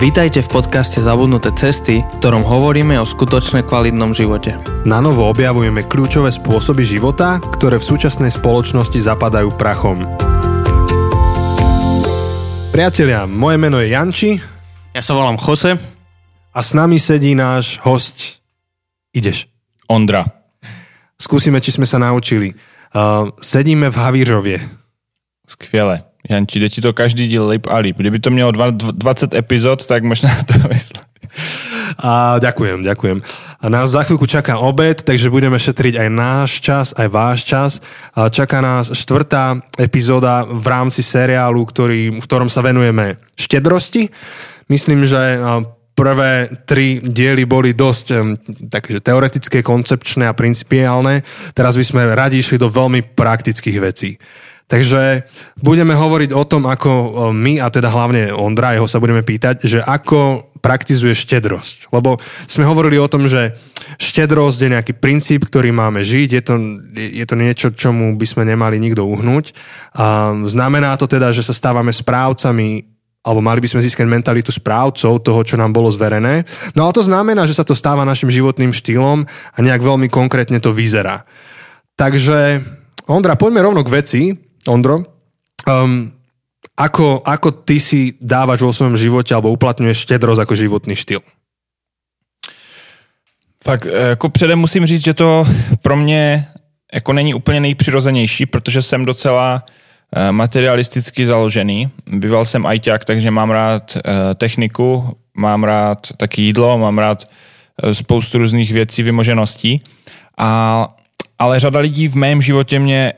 Vítajte v podcaste Zabudnuté cesty, v ktorom hovoríme o skutočne kvalitnom živote. Na novo objavujeme kľúčové spôsoby života, ktoré v súčasnej spoločnosti zapadajú prachom. Priatelia, moje meno je Janči Ja sa volám Jose. a s nami sedí náš host. Ideš. Ondra. Skúsime, či sme sa naučili. Uh, sedíme v Havířově. Skvěle. Janči, jde ti to každý díl lip a lip. Kdyby to mělo dva- dv- 20 epizod, tak možná to vyslal. A ďakujem, ďakujem. A nás za chvíľku čaká obed, takže budeme šetriť aj náš čas, aj váš čas. A čaká nás štvrtá epizóda v rámci seriálu, ktorý, v ktorom sa venujeme štedrosti. Myslím, že prvé tri diely boli dosť takže teoretické, koncepčné a principiálne. Teraz by sme radi išli do veľmi praktických vecí. Takže budeme hovoriť o tom, ako my, a teda hlavne Ondra, jeho sa budeme pýtať, že ako praktizuje štedrosť. Lebo sme hovorili o tom, že štedrosť je nejaký princíp, ktorý máme žiť, je to, je to niečo, čomu by sme nemali nikto uhnúť. A znamená to teda, že sa stávame správcami alebo mali by sme získať mentalitu správcov toho, čo nám bolo zverené. No ale to znamená, že sa to stáva našim životným štýlom a nejak veľmi konkrétne to vyzerá. Takže, Ondra, poďme rovno k veci. Ondro, um, ako, ako ty si dávaš vo svojom živote alebo uplatňuješ štedrosť ako životný štýl? Tak jako předem musím říct, že to pro mě jako není úplně nejpřirozenější, protože jsem docela eh, materialisticky založený. Býval jsem ajťák, takže mám rád eh, techniku, mám rád taky jídlo, mám rád eh, spoustu různých věcí, vymožeností. A, ale řada lidí v mém životě mě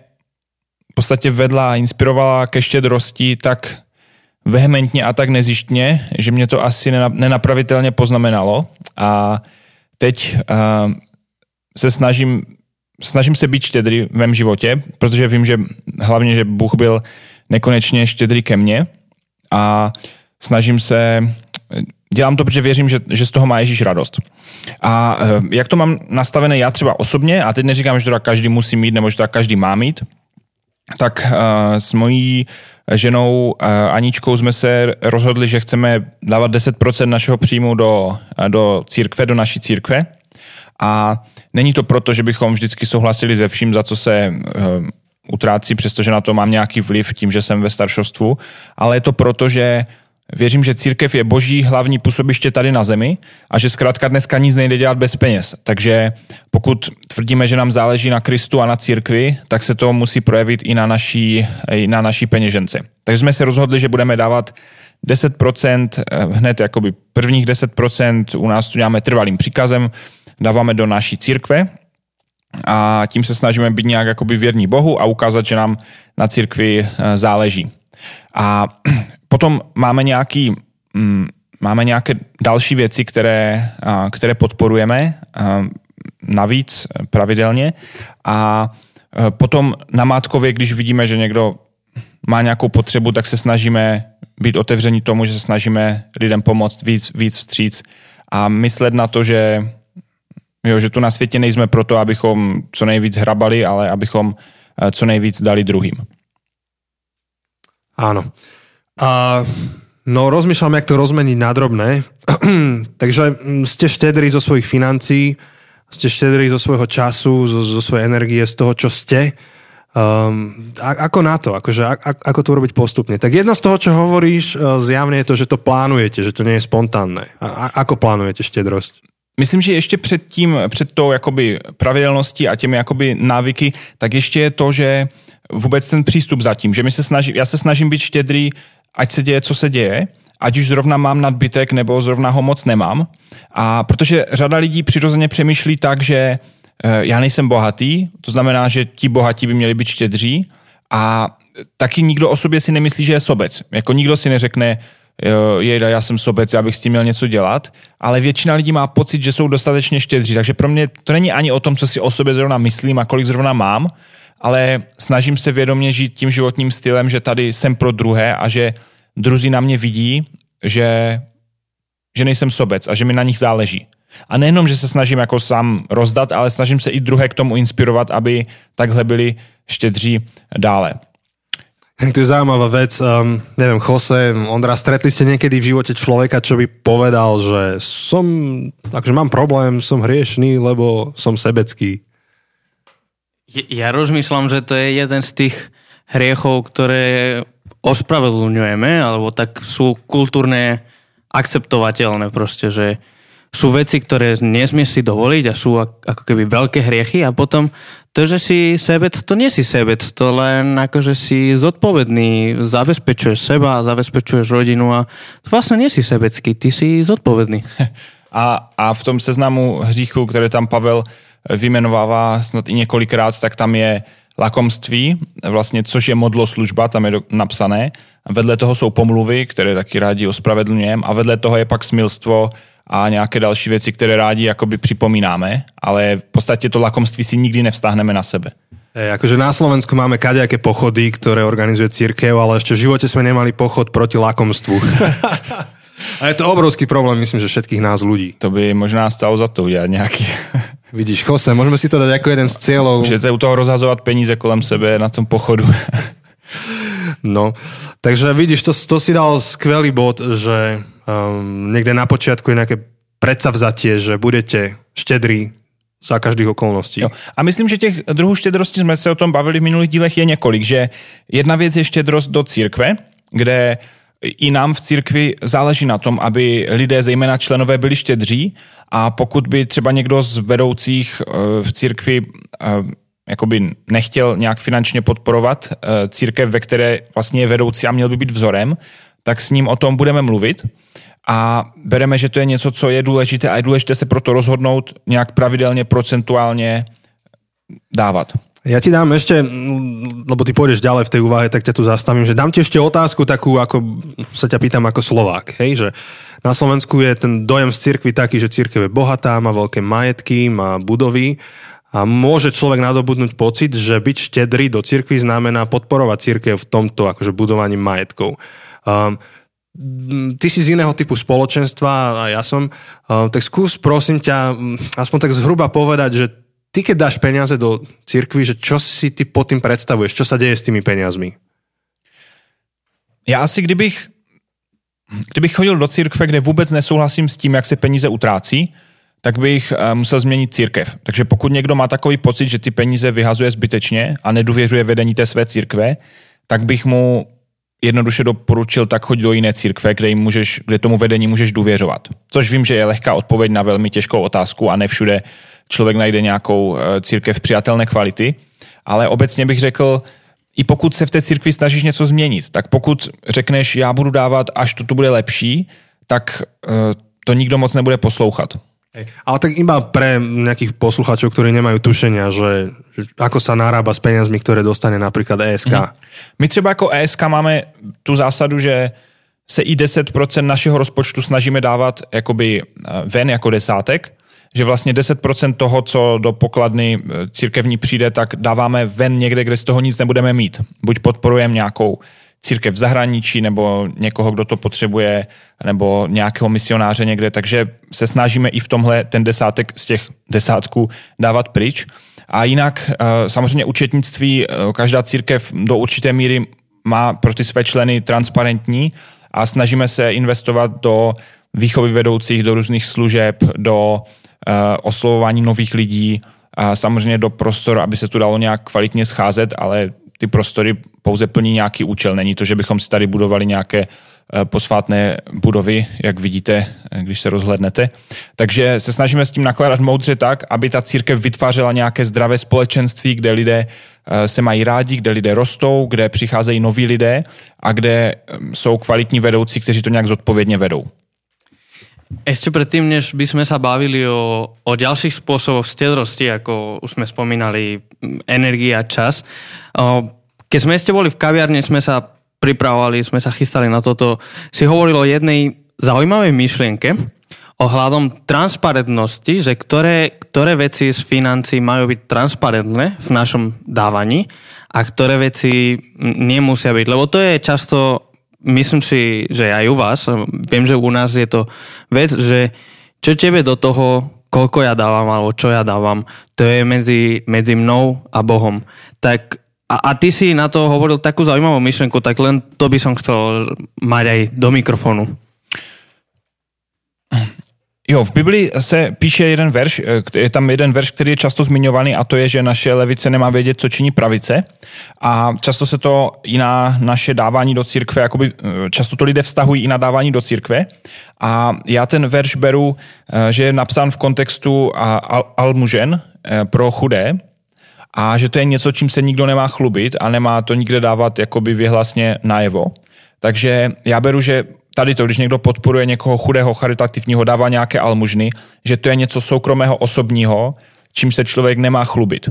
v podstatě vedla a inspirovala ke štědrosti tak vehementně a tak nezištně, že mě to asi nena- nenapravitelně poznamenalo. A teď uh, se snažím, snažím se být štědrý v mém životě, protože vím, že hlavně, že Bůh byl nekonečně štědrý ke mně a snažím se, dělám to, protože věřím, že, že z toho má Ježíš radost. A uh, jak to mám nastavené já třeba osobně, a teď neříkám, že to tak každý musí mít, nebo že to tak každý má mít, tak uh, s mojí ženou uh, Aničkou jsme se rozhodli, že chceme dávat 10% našeho příjmu do, do církve, do naší církve. A není to proto, že bychom vždycky souhlasili se vším, za co se utrácí, přestože na to mám nějaký vliv tím, že jsem ve staršostvu, ale je to proto, že Věřím, že církev je boží hlavní působiště tady na zemi a že zkrátka dneska nic nejde dělat bez peněz. Takže pokud tvrdíme, že nám záleží na Kristu a na církvi, tak se to musí projevit i na naší, i na naší peněžence. Takže jsme se rozhodli, že budeme dávat 10%, eh, hned jakoby prvních 10% u nás tu děláme trvalým příkazem, dáváme do naší církve a tím se snažíme být nějak jakoby věrní Bohu a ukázat, že nám na církvi eh, záleží. A potom máme nějaký, mm, máme nějaké další věci, které, které podporujeme navíc eh, pravidelně a eh, potom na Mátkově, když vidíme, že někdo má nějakou potřebu, tak se snažíme být otevření tomu, že se snažíme lidem pomoct víc, víc vstříc a myslet na to, že, jo, že tu na světě nejsme proto, abychom co nejvíc hrabali, ale abychom eh, co nejvíc dali druhým. Áno. A, no rozmýšľam, jak to rozmeniť na drobné. Takže mm, ste štedrí zo svojich financií, ste štedrí zo svojho času, zo, zo svojej energie, z toho, čo ste. Um, a, ako na to? Akože, a, ako to urobiť postupne? Tak jedno z toho, čo hovoríš, uh, zjavne je to, že to plánujete, že to nie je spontánne. A, a, ako plánujete štedrosť? Myslím, že ještě před tím, před tou jakoby pravidelností a těmi jakoby návyky, tak ještě je to, že vůbec ten přístup zatím, že my se snaží, já se snažím být štědrý, ať se děje, co se děje, ať už zrovna mám nadbytek, nebo zrovna ho moc nemám. A protože řada lidí přirozeně přemýšlí tak, že eh, já nejsem bohatý, to znamená, že ti bohatí by měli být štědří a taky nikdo o sobě si nemyslí, že je sobec. Jako nikdo si neřekne, jejda, já jsem sobec, já bych s tím měl něco dělat, ale většina lidí má pocit, že jsou dostatečně štědří, takže pro mě to není ani o tom, co si o sobě zrovna myslím a kolik zrovna mám, ale snažím se vědomě žít tím životním stylem, že tady jsem pro druhé a že druzí na mě vidí, že, že nejsem sobec a že mi na nich záleží. A nejenom, že se snažím jako sám rozdat, ale snažím se i druhé k tomu inspirovat, aby takhle byli štědří dále. To je zaujímavá vec. Um, neviem, Jose, Ondra, stretli ste niekedy v živote človeka, čo by povedal, že som, akože mám problém, som hriešný, lebo som sebecký. Ja rozmýšľam, že to je jeden z tých hriechov, ktoré ospravedlňujeme, alebo tak sú kultúrne akceptovateľné proste, že sú veci, ktoré nesmieš si dovoliť a sú ako keby veľké hriechy a potom to, že si sebec, to nie si sebec, to len akože si zodpovedný, zabezpečuješ seba, zabezpečuješ rodinu a to vlastne nie si sebecký, ty si zodpovedný. A, a v tom seznamu hříchu, které tam Pavel vymenovává snad i několikrát, tak tam je lakomství, vlastně, což je modlo služba, tam je napsané. Vedle toho jsou pomluvy, které taky rádi ospravedlňujeme a vedle toho je pak smilstvo, a nějaké další věci, které rádi jakoby připomínáme, ale v podstatě to lakomství si nikdy nevstáhneme na sebe. Hey, akože na Slovensku máme kadejaké pochody, ktoré organizuje církev, ale ešte v živote sme nemali pochod proti lakomstvu. A je to obrovský problém, myslím, že všetkých nás ľudí. To by možná stalo za to udělat nějaký. Vidíš, Jose, môžeme si to dať ako jeden z cieľov. Můžete u toho rozhazovat peníze kolem sebe na tom pochodu. No, takže vidíš, to, to si dal skvelý bod, že um, niekde na počiatku je nejaké predsavzatie, že budete štedrí za každých okolností. Jo. A myslím, že těch druhů štědrosti jsme se o tom bavili v minulých dílech je několik, že jedna věc je štědrost do církve, kde i nám v církvi záleží na tom, aby lidé, zejména členové, byli štědří a pokud by třeba někdo z vedoucích eh, v církvi eh, jakoby nechtěl nějak finančně podporovat eh, církev, ve které vlastně je vedoucí a měl by být vzorem, tak s ním o tom budeme mluvit a bereme, že to je něco, co je důležité a je důležité se proto rozhodnout nějak pravidelně, procentuálně dávat. Ja ti dám ešte, lebo ty pôjdeš ďalej v tej úvahe, tak ťa tu zastavím, že dám ti ešte otázku takú, ako sa ťa pýtam ako Slovák, hej, že na Slovensku je ten dojem z cirkvi taký, že cirkev je bohatá, má veľké majetky, má budovy a môže človek nadobudnúť pocit, že byť štedrý do cirkvi znamená podporovať cirkev v tomto akože budovaní majetkov. Um, ty si z iného typu spoločenstva a ja som, uh, tak skús prosím ťa aspoň tak zhruba povedať, že ty keď dáš peniaze do cirkvi, že čo si ty pod tým predstavuješ? Čo sa deje s tými peniazmi? Já asi kdybych, kdybych chodil do církve, kde vůbec nesouhlasím s tím, jak se peníze utrácí, tak bych uh, musel změnit církev. Takže pokud někdo má takový pocit, že ty peníze vyhazuje zbytečně a nedůvěřuje vedení té své církve, tak bych mu jednoduše doporučil, tak choď do jiné církve, kde, jim můžeš, kde tomu vedení můžeš důvěřovat. Což vím, že je lehká odpověď na velmi těžkou otázku a ne všude člověk najde nějakou eh, církev přijatelné kvality, ale obecně bych řekl, i pokud se v té církvi snažíš něco změnit, tak pokud řekneš, já budu dávat, až to tu bude lepší, tak eh, to nikdo moc nebude poslouchat. Ale tak iba pre nejakých posluchačov, ktorí nemajú tušenia, že, že ako sa narába s peniazmi, ktoré dostane napríklad ESK. Mhm. My třeba jako ESK máme tu zásadu, že se i 10% našeho rozpočtu snažíme dávat jakoby eh, ven jako desátek, že vlastně 10% toho, co do pokladny eh, církevní přijde, tak dáváme ven někde, kde z toho nic nebudeme mít. Buď podporujeme nějakou církev v zahraničí nebo někoho, kdo to potřebuje, nebo nějakého misionáře někde, takže se snažíme i v tomhle ten desátek z těch desátků dávat pryč. A jinak eh, samozřejmě účetnictví, eh, každá církev do určité míry má pro ty své členy transparentní a snažíme se investovat do výchovy vedoucích, do různých služeb, do oslovování nových lidí a samozřejmě do prostoru, aby se tu dalo nějak kvalitně scházet, ale ty prostory pouze plní nějaký účel. Není to, že bychom si tady budovali nějaké eh, posvátné budovy, jak vidíte, eh, když se rozhlednete. Takže se snažíme s tím nakládat moudře tak, aby ta církev vytvářela nějaké zdravé společenství, kde lidé se mají rádi, kde lidé rostou, kde přicházejí noví lidé a kde jsou kvalitní vedoucí, kteří to nějak zodpovědně vedou. Ešte predtým, než by sme sa bavili o, o ďalších spôsoboch stedrosti, ako už sme spomínali, energia čas. Keď sme ešte boli v kaviarne, sme sa pripravovali, sme sa chystali na toto, si hovoril o jednej zaujímavej myšlienke ohľadom transparentnosti, že ktoré, ktoré veci z financí majú byť transparentné v našom dávaní a ktoré veci nemusia byť. Lebo to je často myslím si, že aj u vás, viem, že u nás je to vec, že čo tebe do toho, koľko ja dávam, alebo čo ja dávam, to je medzi, medzi mnou a Bohom. Tak A, a ty si na to hovoril takú zaujímavú myšlenku, tak len to by som chcel mať aj do mikrofonu. Jo, v Biblii se píše jeden verš, eh, je tam jeden verš, který je často zmiňovaný a to je, že naše levice nemá vědět, co činí pravice. A často se to i na naše dávání do církve, jakoby, eh, často to lidé vztahují i na dávání do církve. A já ten verš beru, eh, že je napsán v kontextu almužen pro chudé. A že to je něco, čím se nikdo nemá chlubit a nemá to nikde dávat jakoby vyhlasně najevo. Takže já beru, že tady to, když někdo podporuje někoho chudého, charitativního, dává nějaké almužny, že to je něco soukromého, osobního, čím se člověk nemá chlubit.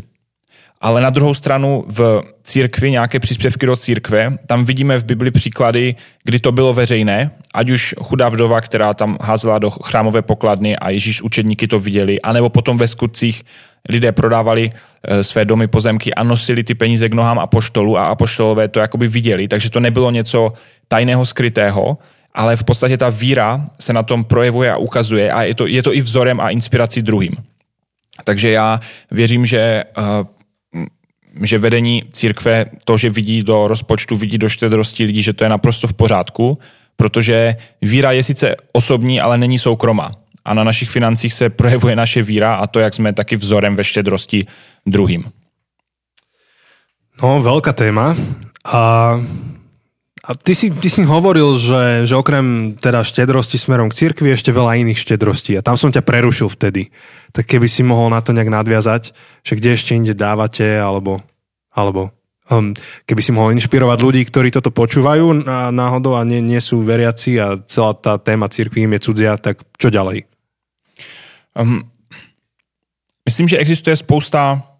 Ale na druhou stranu v církvi, nějaké příspěvky do církve, tam vidíme v Bibli příklady, kdy to bylo veřejné, ať už chudá vdova, která tam házela do chrámové pokladny a Ježíš učedníky to viděli, anebo potom ve skutcích lidé prodávali e, své domy, pozemky a nosili ty peníze k nohám apoštolu a apoštolové to jakoby viděli, takže to nebylo něco tajného, skrytého, ale v podstatě ta víra se na tom projevuje a ukazuje a je to, je to i vzorem a inspirací druhým. Takže já věřím, že uh, že vedení církve, to, že vidí do rozpočtu, vidí do štědrosti lidí, že to je naprosto v pořádku, protože víra je sice osobní, ale není soukromá. A na našich financích se projevuje naše víra a to, jak jsme taky vzorem ve štědrosti druhým. No, veľká téma. A a ty si, ty si hovoril, že, že okrem teda štedrosti smerom k cirkvi ešte veľa iných štedrostí. A tam som ťa prerušil vtedy. Tak keby si mohol na to nejak nadviazať, že kde ešte inde dávate, alebo, alebo um, keby si mohol inšpirovať ľudí, ktorí toto počúvajú náhodou a nie, nie sú veriaci a celá tá téma cirkvi im je cudzia, tak čo ďalej? Um, myslím, že existuje spousta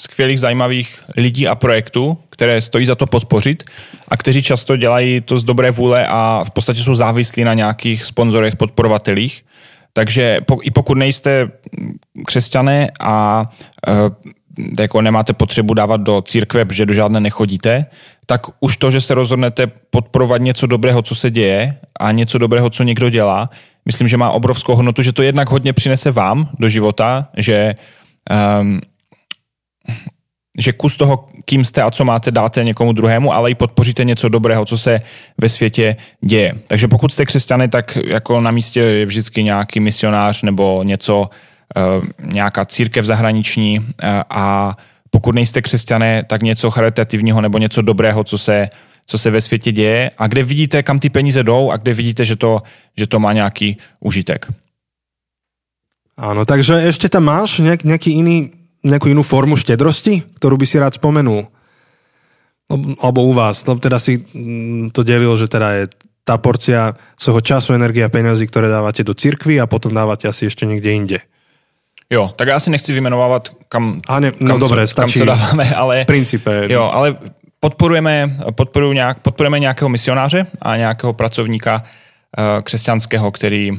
skvělých, zajímavých lidí a projektů, které stojí za to podpořit a kteří často dělají to z dobré vůle a v podstatě jsou závislí na nějakých sponzorech, podporovatelích. Takže i pokud nejste křesťané a e, jako nemáte potřebu dávat do církve, protože do žádné nechodíte, tak už to, že se rozhodnete podporovat něco dobrého, co se děje a něco dobrého, co někdo dělá, myslím, že má obrovskou hodnotu, že to jednak hodně přinese vám do života, že um, že kus toho, kým jste a co máte, dáte někomu druhému, ale i podpoříte něco dobrého, co se ve světě děje. Takže pokud jste křesťany, tak jako na místě je vždycky nějaký misionář nebo něco, eh, nějaká církev zahraniční eh, a pokud nejste křesťané, tak něco charitativního nebo něco dobrého, co se, co se ve světě děje a kde vidíte, kam ty peníze jdou a kde vidíte, že to, že to má nějaký užitek. Áno, takže ešte tam máš nejak, nejaký iný nejakú inú formu štedrosti, ktorú by si rád spomenul? Alebo u vás, lebo teda si mm, to delil, že teda je tá porcia svojho času, energie a peniazy, ktoré dávate do cirkvy a potom dávate asi ešte niekde inde. Jo, tak já si nechci vyjmenovávat, kam, a ne, no kam, dobré, co, stačí kam co dáváme, ale... V principe. Jo, ale podporujeme, podporuju nějak, podporujeme nějakého misionáře a nějakého pracovníka uh, křesťanského, který uh,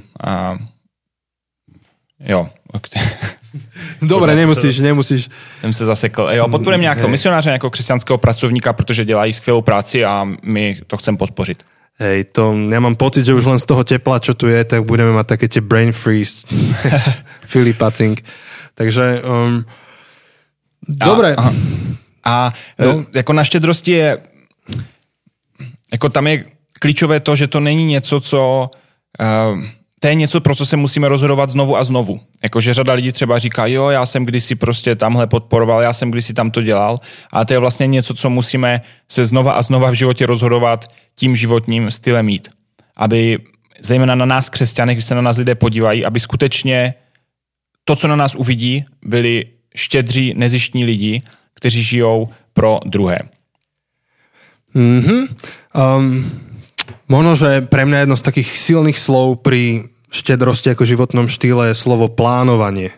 jo, Dobre, nemusíš, nemusíš. Jsem se zasekl. Jo, podporujeme nějakého misionáře, nějakého křesťanského pracovníka, protože dělají skvělou práci a my to chceme podpořit. Hej, to ja mám pocit, že už len z toho tepla, čo tu je, tak budeme mať také tie brain freeze. Filipacing. Takže, um, dobre. A, a no. jako na štědrosti je, jako tam je klíčové to, že to není něco, co uh, to je něco, pro co se musíme rozhodovat znovu a znovu. Jakože řada lidí třeba říká, jo, já jsem kdysi prostě tamhle podporoval, já jsem kdysi tam to dělal, a to je vlastně něco, co musíme se znova a znova v životě rozhodovat tím životním stylem mít. Aby zejména na nás křesťany, když se na nás lidé podívají, aby skutečně to, co na nás uvidí, byli štědří, nezištní lidi, kteří žijou pro druhé. Mm-hmm. Um, Možno, že pre mňa jedno z takých silných slov pri štedrosti ako životnom štýle je slovo plánovanie.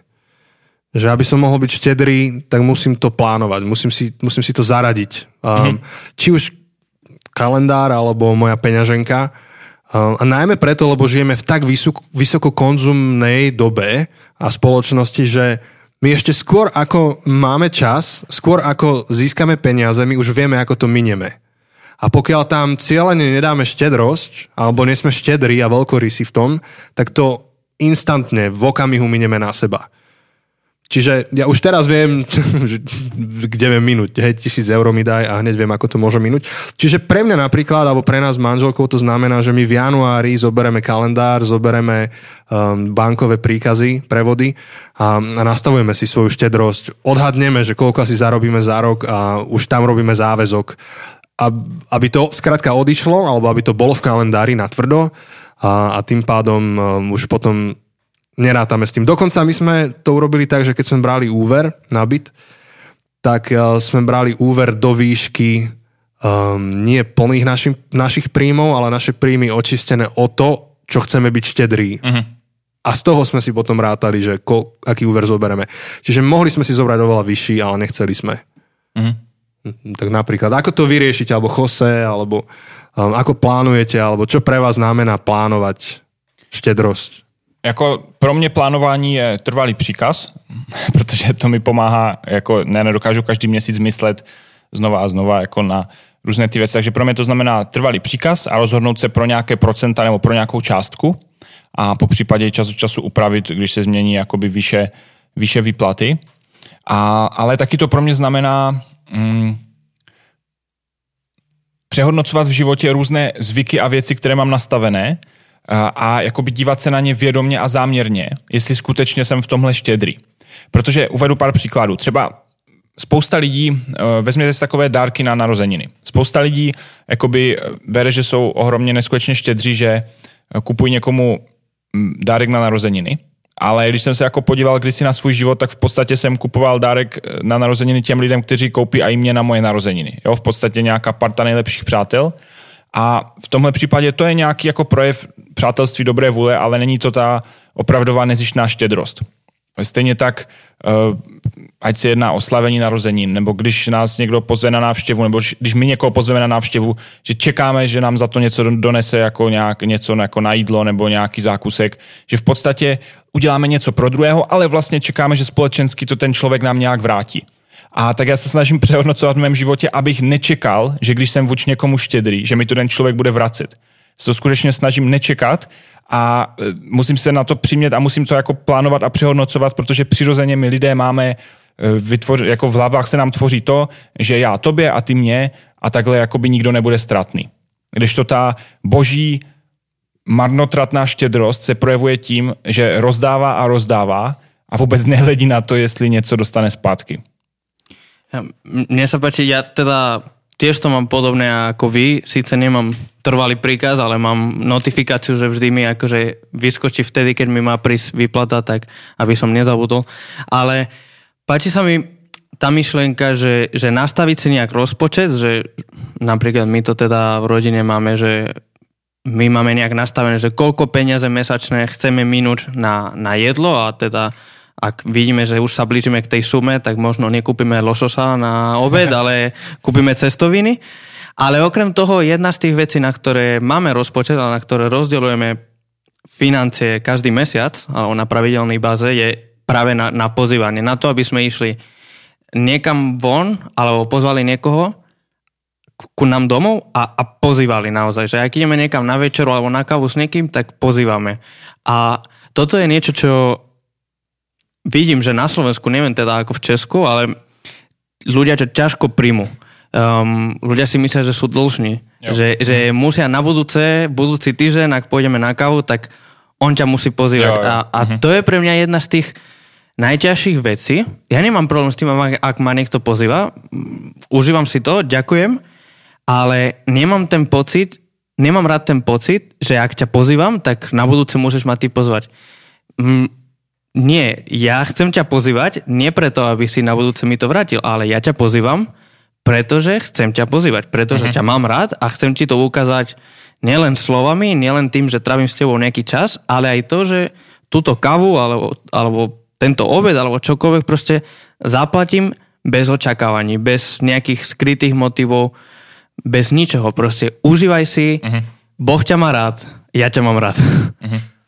Že aby som mohol byť štedrý, tak musím to plánovať, musím si, musím si to zaradiť. Um, mm-hmm. Či už kalendár alebo moja peňaženka. Um, a najmä preto, lebo žijeme v tak vysoko, vysokokonzumnej dobe a spoločnosti, že my ešte skôr ako máme čas, skôr ako získame peniaze, my už vieme, ako to minieme. A pokiaľ tam cieľene nedáme štedrosť, alebo nesme štedrí a veľkorysí v tom, tak to instantne v okamihu mineme na seba. Čiže ja už teraz viem, kde viem minúť. Hej, tisíc eur mi daj a hneď viem, ako to môže minúť. Čiže pre mňa napríklad, alebo pre nás manželkou to znamená, že my v januári zobereme kalendár, zobereme um, bankové príkazy, prevody a, a nastavujeme si svoju štedrosť. Odhadneme, že koľko si zarobíme za rok a už tam robíme záväzok. Aby to skrátka odišlo, alebo aby to bolo v kalendári na tvrdo a, a tým pádom um, už potom nerátame s tým. Dokonca my sme to urobili tak, že keď sme brali úver na byt, tak uh, sme brali úver do výšky um, nie plných naši, našich príjmov, ale naše príjmy očistené o to, čo chceme byť štedrí. Uh-huh. A z toho sme si potom rátali, že ko, aký úver zoberieme. Čiže mohli sme si zobrať oveľa vyšší, ale nechceli sme. Uh-huh. Tak napríklad, ako to vyriešiť, alebo chose, alebo um, ako plánujete, alebo čo pre vás znamená plánovať štedrosť? Jako pro mě plánování je trvalý příkaz, protože to mi pomáhá, jako ne, nedokážu každý měsíc myslet znova a znova jako na různé ty věci. Takže pro mě to znamená trvalý příkaz a rozhodnout se pro nějaké procenta nebo pro nějakou částku a po případě čas od času upravit, když se změní jakoby výše, výše výplaty. A, ale taky to pro mě znamená mm, přehodnocovat v životě různé zvyky a věci, které mám nastavené a jakoby dívat se na ně vědomně a záměrně, jestli skutečně jsem v tomhle štědrý. Protože uvedu pár příkladů. Třeba spousta lidí, eh, vezměte si takové dárky na narozeniny. Spousta lidí jakoby eh, bere, že jsou ohromně neskutečně štědří, že eh, kupují někomu dárek na narozeniny. Ale když jsem se jako podíval kdysi na svůj život, tak v podstatě jsem kupoval dárek na narozeniny těm lidem, kteří koupí i mě na moje narozeniny. Jo, v podstatě nějaká parta nejlepších přátel. A v tomhle případě to je nějaký jako projev přátelství dobré vůle, ale není to ta opravdová nezištná štědrost. Stejně tak, eh, ať se jedná o slavení narozenin, nebo když nás někdo pozve na návštěvu, nebo když my někoho pozveme na návštěvu, že čekáme, že nám za to něco donese jako nějak, něco jako na jídlo nebo nějaký zákusek, že v podstatě uděláme něco pro druhého, ale vlastně čekáme, že společensky to ten člověk nám nějak vrátí. A tak já se snažím přehodnocovat v mém životě, abych nečekal, že když jsem vůči někomu štědrý, že mi to ten člověk bude vracet. Se to skutečně snažím nečekat a e, musím se na to přimět a musím to jako plánovat a přehodnocovat, protože přirozeně my lidé máme e, vytvořit, jako v hlavách se nám tvoří to, že já tobě a ty mě a takhle jako by nikdo nebude ztratný. Když to ta boží marnotratná štědrost se projevuje tím, že rozdává a rozdává a vůbec nehledí na to, jestli něco dostane zpátky. Mne sa páči, ja teda tiež to mám podobné ako vy, síce nemám trvalý príkaz, ale mám notifikáciu, že vždy mi akože vyskočí vtedy, keď mi má prísť vyplata, tak aby som nezabudol. Ale páči sa mi tá myšlienka, že, že nastaviť si nejak rozpočet, že napríklad my to teda v rodine máme, že my máme nejak nastavené, že koľko peniaze mesačné chceme minúť na, na jedlo a teda ak vidíme, že už sa blížime k tej sume, tak možno nekúpime lošosa na obed, ale kúpime cestoviny. Ale okrem toho, jedna z tých vecí, na ktoré máme rozpočet a na ktoré rozdeľujeme financie každý mesiac, alebo na pravidelnej báze, je práve na, na pozývanie. Na to, aby sme išli niekam von, alebo pozvali niekoho ku nám domov a, a pozývali naozaj. Že ak ideme niekam na večeru alebo na kávu s niekým, tak pozývame. A toto je niečo, čo vidím, že na Slovensku, neviem teda ako v Česku, ale ľudia to ťažko príjmu. Um, ľudia si myslia, že sú dlžní. Že, že musia na budúce, budúci týždeň, ak pôjdeme na kávu, tak on ťa musí pozývať. Jo, jo. A, a uh-huh. to je pre mňa jedna z tých najťažších vecí. Ja nemám problém s tým, ak ma niekto pozýva. Užívam si to, ďakujem, ale nemám ten pocit, nemám rád ten pocit, že ak ťa pozývam, tak na budúce môžeš ma ty pozvať nie, ja chcem ťa pozývať, nie preto, aby si na budúce mi to vrátil, ale ja ťa pozývam, pretože chcem ťa pozývať, pretože uh-huh. ťa mám rád a chcem ti to ukázať nielen slovami, nielen tým, že trávim s tebou nejaký čas, ale aj to, že túto kavu alebo, alebo tento obed alebo čokoľvek proste zaplatím bez očakávaní, bez nejakých skrytých motivov, bez ničoho. Proste užívaj si, uh-huh. Boh ťa má rád, ja ťa mám rád. Uh-huh.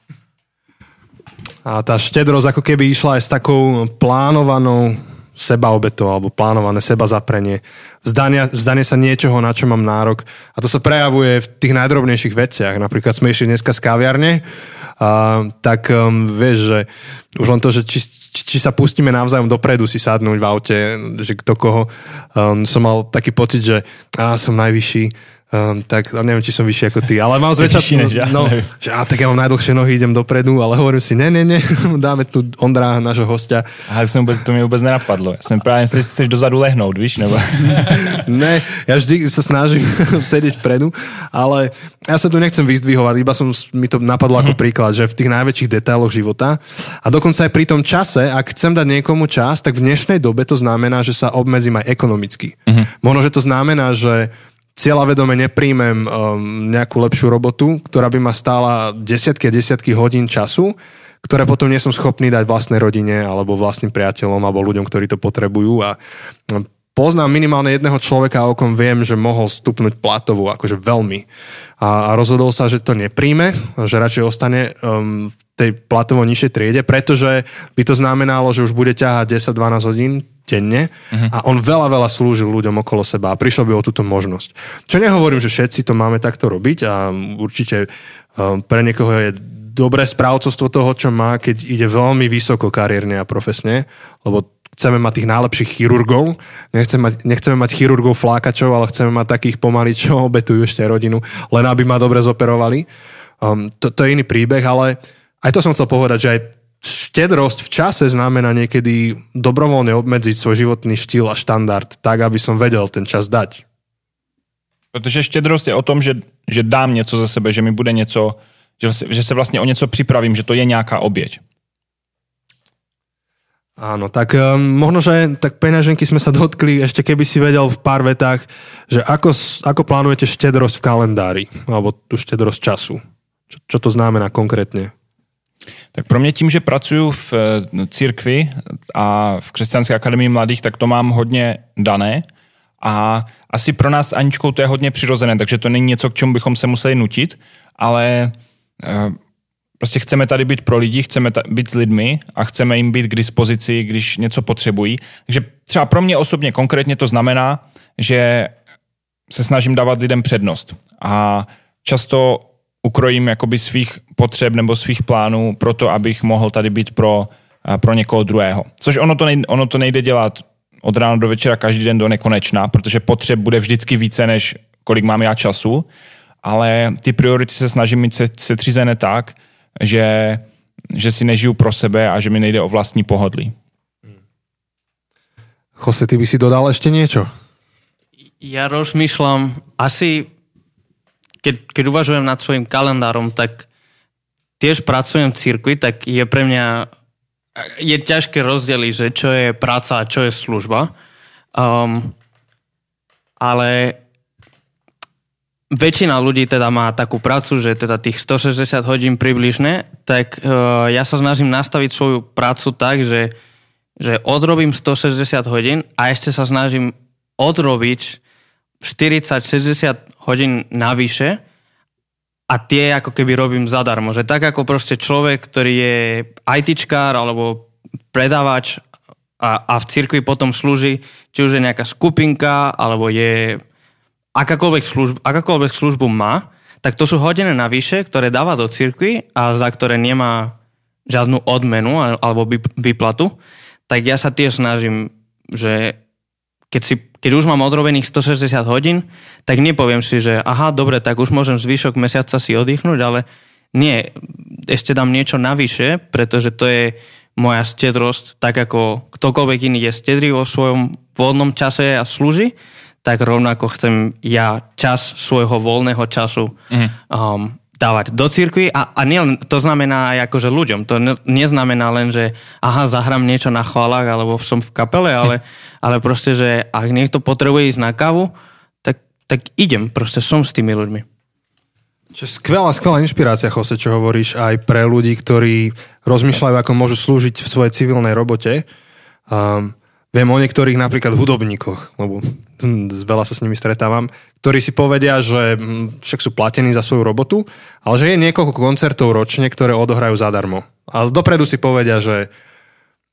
A tá štedrosť ako keby išla aj s takou plánovanou sebaobetou alebo plánované seba zaprenie. Vzdanie, vzdanie sa niečoho, na čo mám nárok. A to sa prejavuje v tých najdrobnejších veciach. Napríklad sme išli dneska z kaviarne uh, tak um, vieš, že už len to, že či, či sa pustíme navzájom dopredu si sadnúť v aute, že kto koho. Um, som mal taký pocit, že á, som najvyšší, Um, tak neviem, či som vyšší ako ty, ale mám zväčša, ja, no, že á, tak ja mám najdlhšie nohy, idem dopredu, ale hovorím si, ne, ne, ne, dáme tu Ondra, nášho hostia. A som vôbec, to mi vôbec nenapadlo. Ja som práve, že chceš dozadu lehnúť, víš, nebo... ne, ja vždy sa snažím sedieť vpredu, ale ja sa tu nechcem vyzdvihovať, iba som, mi to napadlo ako mhm. príklad, že v tých najväčších detailoch života a dokonca aj pri tom čase, ak chcem dať niekomu čas, tak v dnešnej dobe to znamená, že sa obmedzím aj ekonomicky. Uh-huh. Možno, že to znamená, že cieľavedome nepríjmem um, nejakú lepšiu robotu, ktorá by ma stála desiatky a desiatky hodín času, ktoré potom nie som schopný dať vlastnej rodine alebo vlastným priateľom alebo ľuďom, ktorí to potrebujú a um, poznám minimálne jedného človeka, o kom viem, že mohol stupnúť platovo, akože veľmi. A, a rozhodol sa, že to nepríjme, že radšej ostane um, v tej platovo nižšej triede, pretože by to znamenalo, že už bude ťahať 10-12 hodín denne uh-huh. a on veľa, veľa slúžil ľuďom okolo seba a prišiel by o túto možnosť. Čo nehovorím, že všetci to máme takto robiť a určite um, pre niekoho je dobré správcovstvo toho, čo má, keď ide veľmi vysoko kariérne a profesne, lebo chceme mať tých najlepších chirurgov, nechceme mať, nechceme mať chirurgov flákačov, ale chceme mať takých pomaly, čo obetujú ešte rodinu, len aby ma dobre zoperovali. Um, to, to je iný príbeh, ale aj to som chcel povedať, že aj štedrosť v čase znamená niekedy dobrovoľne obmedziť svoj životný štýl a štandard tak, aby som vedel ten čas dať. Protože štědrost je o tom, že, že dám něco za sebe, že mi bude něco, že, že se vlastně o něco připravím, že to je nějaká oběť. Áno, tak um, možno, že tak peňaženky sme sa dotkli, ešte keby si vedel v pár vetách, že ako, ako plánujete štedrosť v kalendári, alebo tu štedrosť času. Čo, čo to znamená konkrétne? Tak pro mě tím, že pracuji v eh, církvi a v Křesťanské akademii mladých, tak to mám hodně dané a asi pro nás Aničkou to je hodně přirozené, takže to není něco, k čemu bychom se museli nutit, ale eh, prostě chceme tady být pro lidi, chceme být s lidmi a chceme jim být k dispozici, když něco potřebují. Takže třeba pro mě osobně konkrétně to znamená, že se snažím dávat lidem přednost a často ukrojím jakoby svých potřeb nebo svých plánů pro to, abych mohl tady být pro, eh, pro někoho druhého. Což ono to, nejde, ono to nejde dělat od rána do večera každý den do nekonečna, protože potřeb bude vždycky více, než kolik mám já času, ale ty priority se snažím mít setřízené tak, že, že si nežiju pro sebe a že mi nejde o vlastní pohodlí. Jose, ty by si dodal ešte niečo? Ja rozmýšľam, asi keď, keď uvažujem nad svojim kalendárom, tak tiež pracujem v cirkvi, tak je pre mňa je ťažké rozdeliť, že čo je práca a čo je služba. Um, ale väčšina ľudí teda má takú prácu, že teda tých 160 hodín približne, tak uh, ja sa snažím nastaviť svoju prácu tak, že, že odrobím 160 hodín a ešte sa snažím odrobiť 40-60 hodín navyše a tie ako keby robím zadarmo. Že tak ako proste človek, ktorý je ITčkár alebo predávač a, a v cirkvi potom slúži, či už je nejaká skupinka, alebo je akákoľvek službu, akákoľvek službu má, tak to sú hodiny navyše, ktoré dáva do cirkvi a za ktoré nemá žiadnu odmenu alebo výplatu, tak ja sa tiež snažím, že keď, si, keď už mám odrobených 160 hodín, tak nepoviem si, že aha, dobre, tak už môžem zvyšok mesiaca si oddychnúť, ale nie, ešte dám niečo navyše, pretože to je moja stedrosť, tak ako ktokoľvek iný je stedrý vo svojom voľnom čase a slúži, tak rovnako chcem ja čas svojho voľného času mm. um, dávať do cirkvi a, a nie, to znamená aj akože ľuďom. To ne, neznamená len, že aha, zahrám niečo na chválach alebo som v kapele, ale, ale proste, že ak niekto potrebuje ísť na kávu, tak, tak idem, proste som s tými ľuďmi. Čo skvelá, skvelá inšpirácia, Jose, čo hovoríš aj pre ľudí, ktorí rozmýšľajú, ako môžu slúžiť v svojej civilnej robote. Um, Viem o niektorých napríklad hudobníkoch, lebo hm, veľa sa s nimi stretávam, ktorí si povedia, že hm, však sú platení za svoju robotu, ale že je niekoľko koncertov ročne, ktoré odohrajú zadarmo. A dopredu si povedia, že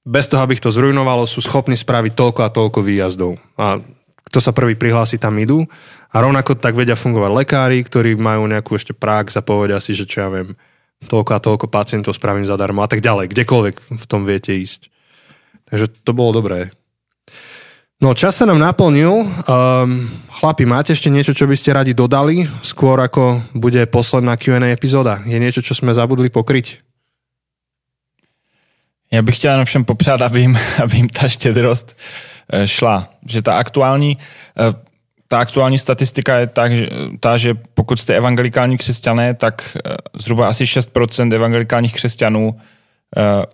bez toho, aby ich to zrujnovalo, sú schopní spraviť toľko a toľko výjazdov. A kto sa prvý prihlási, tam idú. A rovnako tak vedia fungovať lekári, ktorí majú nejakú ešte prax a povedia si, že čo ja viem, toľko a toľko pacientov spravím zadarmo a tak ďalej, kdekoľvek v tom viete ísť. Takže to bolo dobré. No, čas sa nám naplnil. Um, chlapi, máte ešte niečo, čo by ste radi dodali, skôr ako bude posledná Q&A epizóda? Je niečo, čo sme zabudli pokryť? Já bych chtěl všem popřát, aby jim, aby jim ta štědrost eh, šla. Že ta aktuální, eh, ta aktuální statistika je tak, že, ta, že pokud jste evangelikální křesťané, tak eh, zhruba asi 6% evangelikálních křesťanů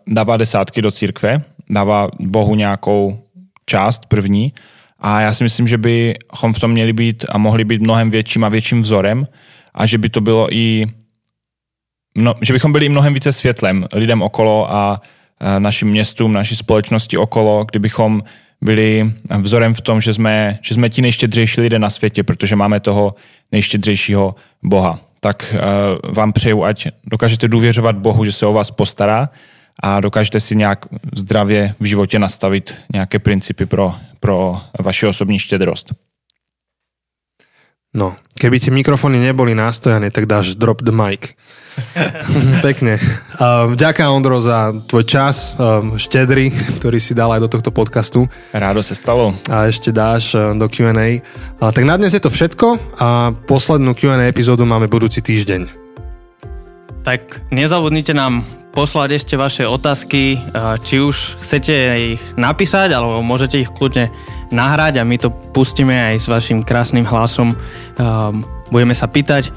dává desátky do církve, dává Bohu nějakou část první a já si myslím, že bychom v tom měli být a mohli být mnohem větším a větším vzorem a že by to bylo i no, že bychom byli mnohem více světlem lidem okolo a našim městům, naší společnosti okolo, kdybychom byli vzorem v tom, že jsme, že jsme ti nejštědřejší lidé na světě, protože máme toho nejštědřejšího Boha. Tak uh, vám přeju, ať dokážete důvěřovat Bohu, že se o vás postará a dokážete si nějak zdravě v životě nastavit nějaké principy pro, pro vaši osobní štědrost. No, keby tie mikrofóny neboli nastojané, tak dáš drop the mic. Pekne. Uh, vďaka Ondro za tvoj čas, um, štedrý, ktorý si dal aj do tohto podcastu. Rádo sa stalo. A ešte dáš uh, do Q&A. Uh, tak na dnes je to všetko a poslednú Q&A epizódu máme budúci týždeň. Tak nezabudnite nám poslať ešte vaše otázky, či už chcete ich napísať, alebo môžete ich kľudne nahrať a my to pustíme aj s vašim krásnym hlasom. Budeme sa pýtať,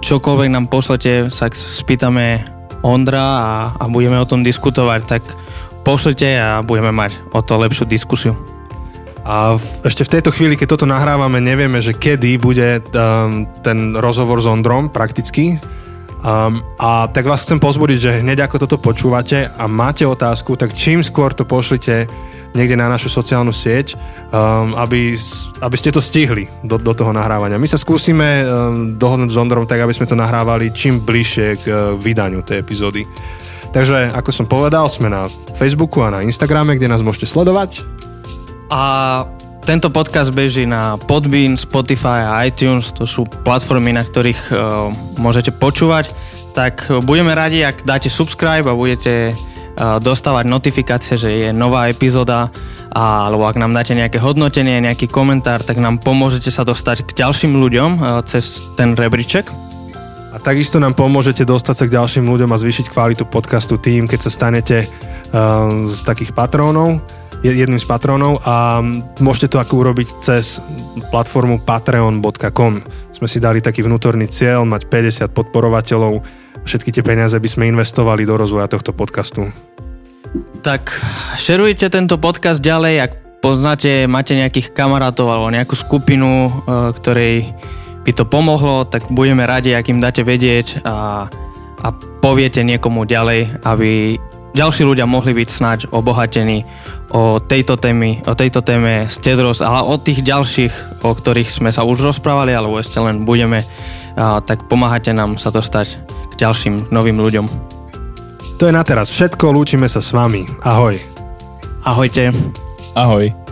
čokoľvek nám pošlete, sa spýtame Ondra a, a budeme o tom diskutovať, tak pošlete a budeme mať o to lepšiu diskusiu. A v, ešte v tejto chvíli, keď toto nahrávame, nevieme, že kedy bude um, ten rozhovor s Ondrom prakticky, Um, a tak vás chcem pozbudiť, že hneď ako toto počúvate a máte otázku, tak čím skôr to pošlite niekde na našu sociálnu sieť, um, aby, aby ste to stihli do, do toho nahrávania. My sa skúsime um, dohodnúť s Ondrom tak, aby sme to nahrávali čím bližšie k uh, vydaniu tej epizódy. Takže, ako som povedal, sme na Facebooku a na Instagrame, kde nás môžete sledovať. A tento podcast beží na Podbean, Spotify a iTunes, to sú platformy, na ktorých uh, môžete počúvať. Tak budeme radi, ak dáte subscribe a budete uh, dostávať notifikácie, že je nová epizóda a, alebo ak nám dáte nejaké hodnotenie, nejaký komentár, tak nám pomôžete sa dostať k ďalším ľuďom uh, cez ten rebríček. A takisto nám pomôžete dostať sa k ďalším ľuďom a zvýšiť kvalitu podcastu tým, keď sa stanete uh, z takých patrónov jedným z patrónov a môžete to ako urobiť cez platformu patreon.com. Sme si dali taký vnútorný cieľ mať 50 podporovateľov. Všetky tie peniaze by sme investovali do rozvoja tohto podcastu. Tak šerujte tento podcast ďalej, ak poznáte, máte nejakých kamarátov alebo nejakú skupinu, e, ktorej by to pomohlo, tak budeme radi, ak im dáte vedieť a, a poviete niekomu ďalej, aby ďalší ľudia mohli byť snáď obohatení o tejto, témy, o tejto téme stedros a o tých ďalších, o ktorých sme sa už rozprávali, alebo ešte len budeme, a, tak pomáhate nám sa dostať k ďalším novým ľuďom. To je na teraz všetko, lúčime sa s vami. Ahoj. Ahojte. Ahoj.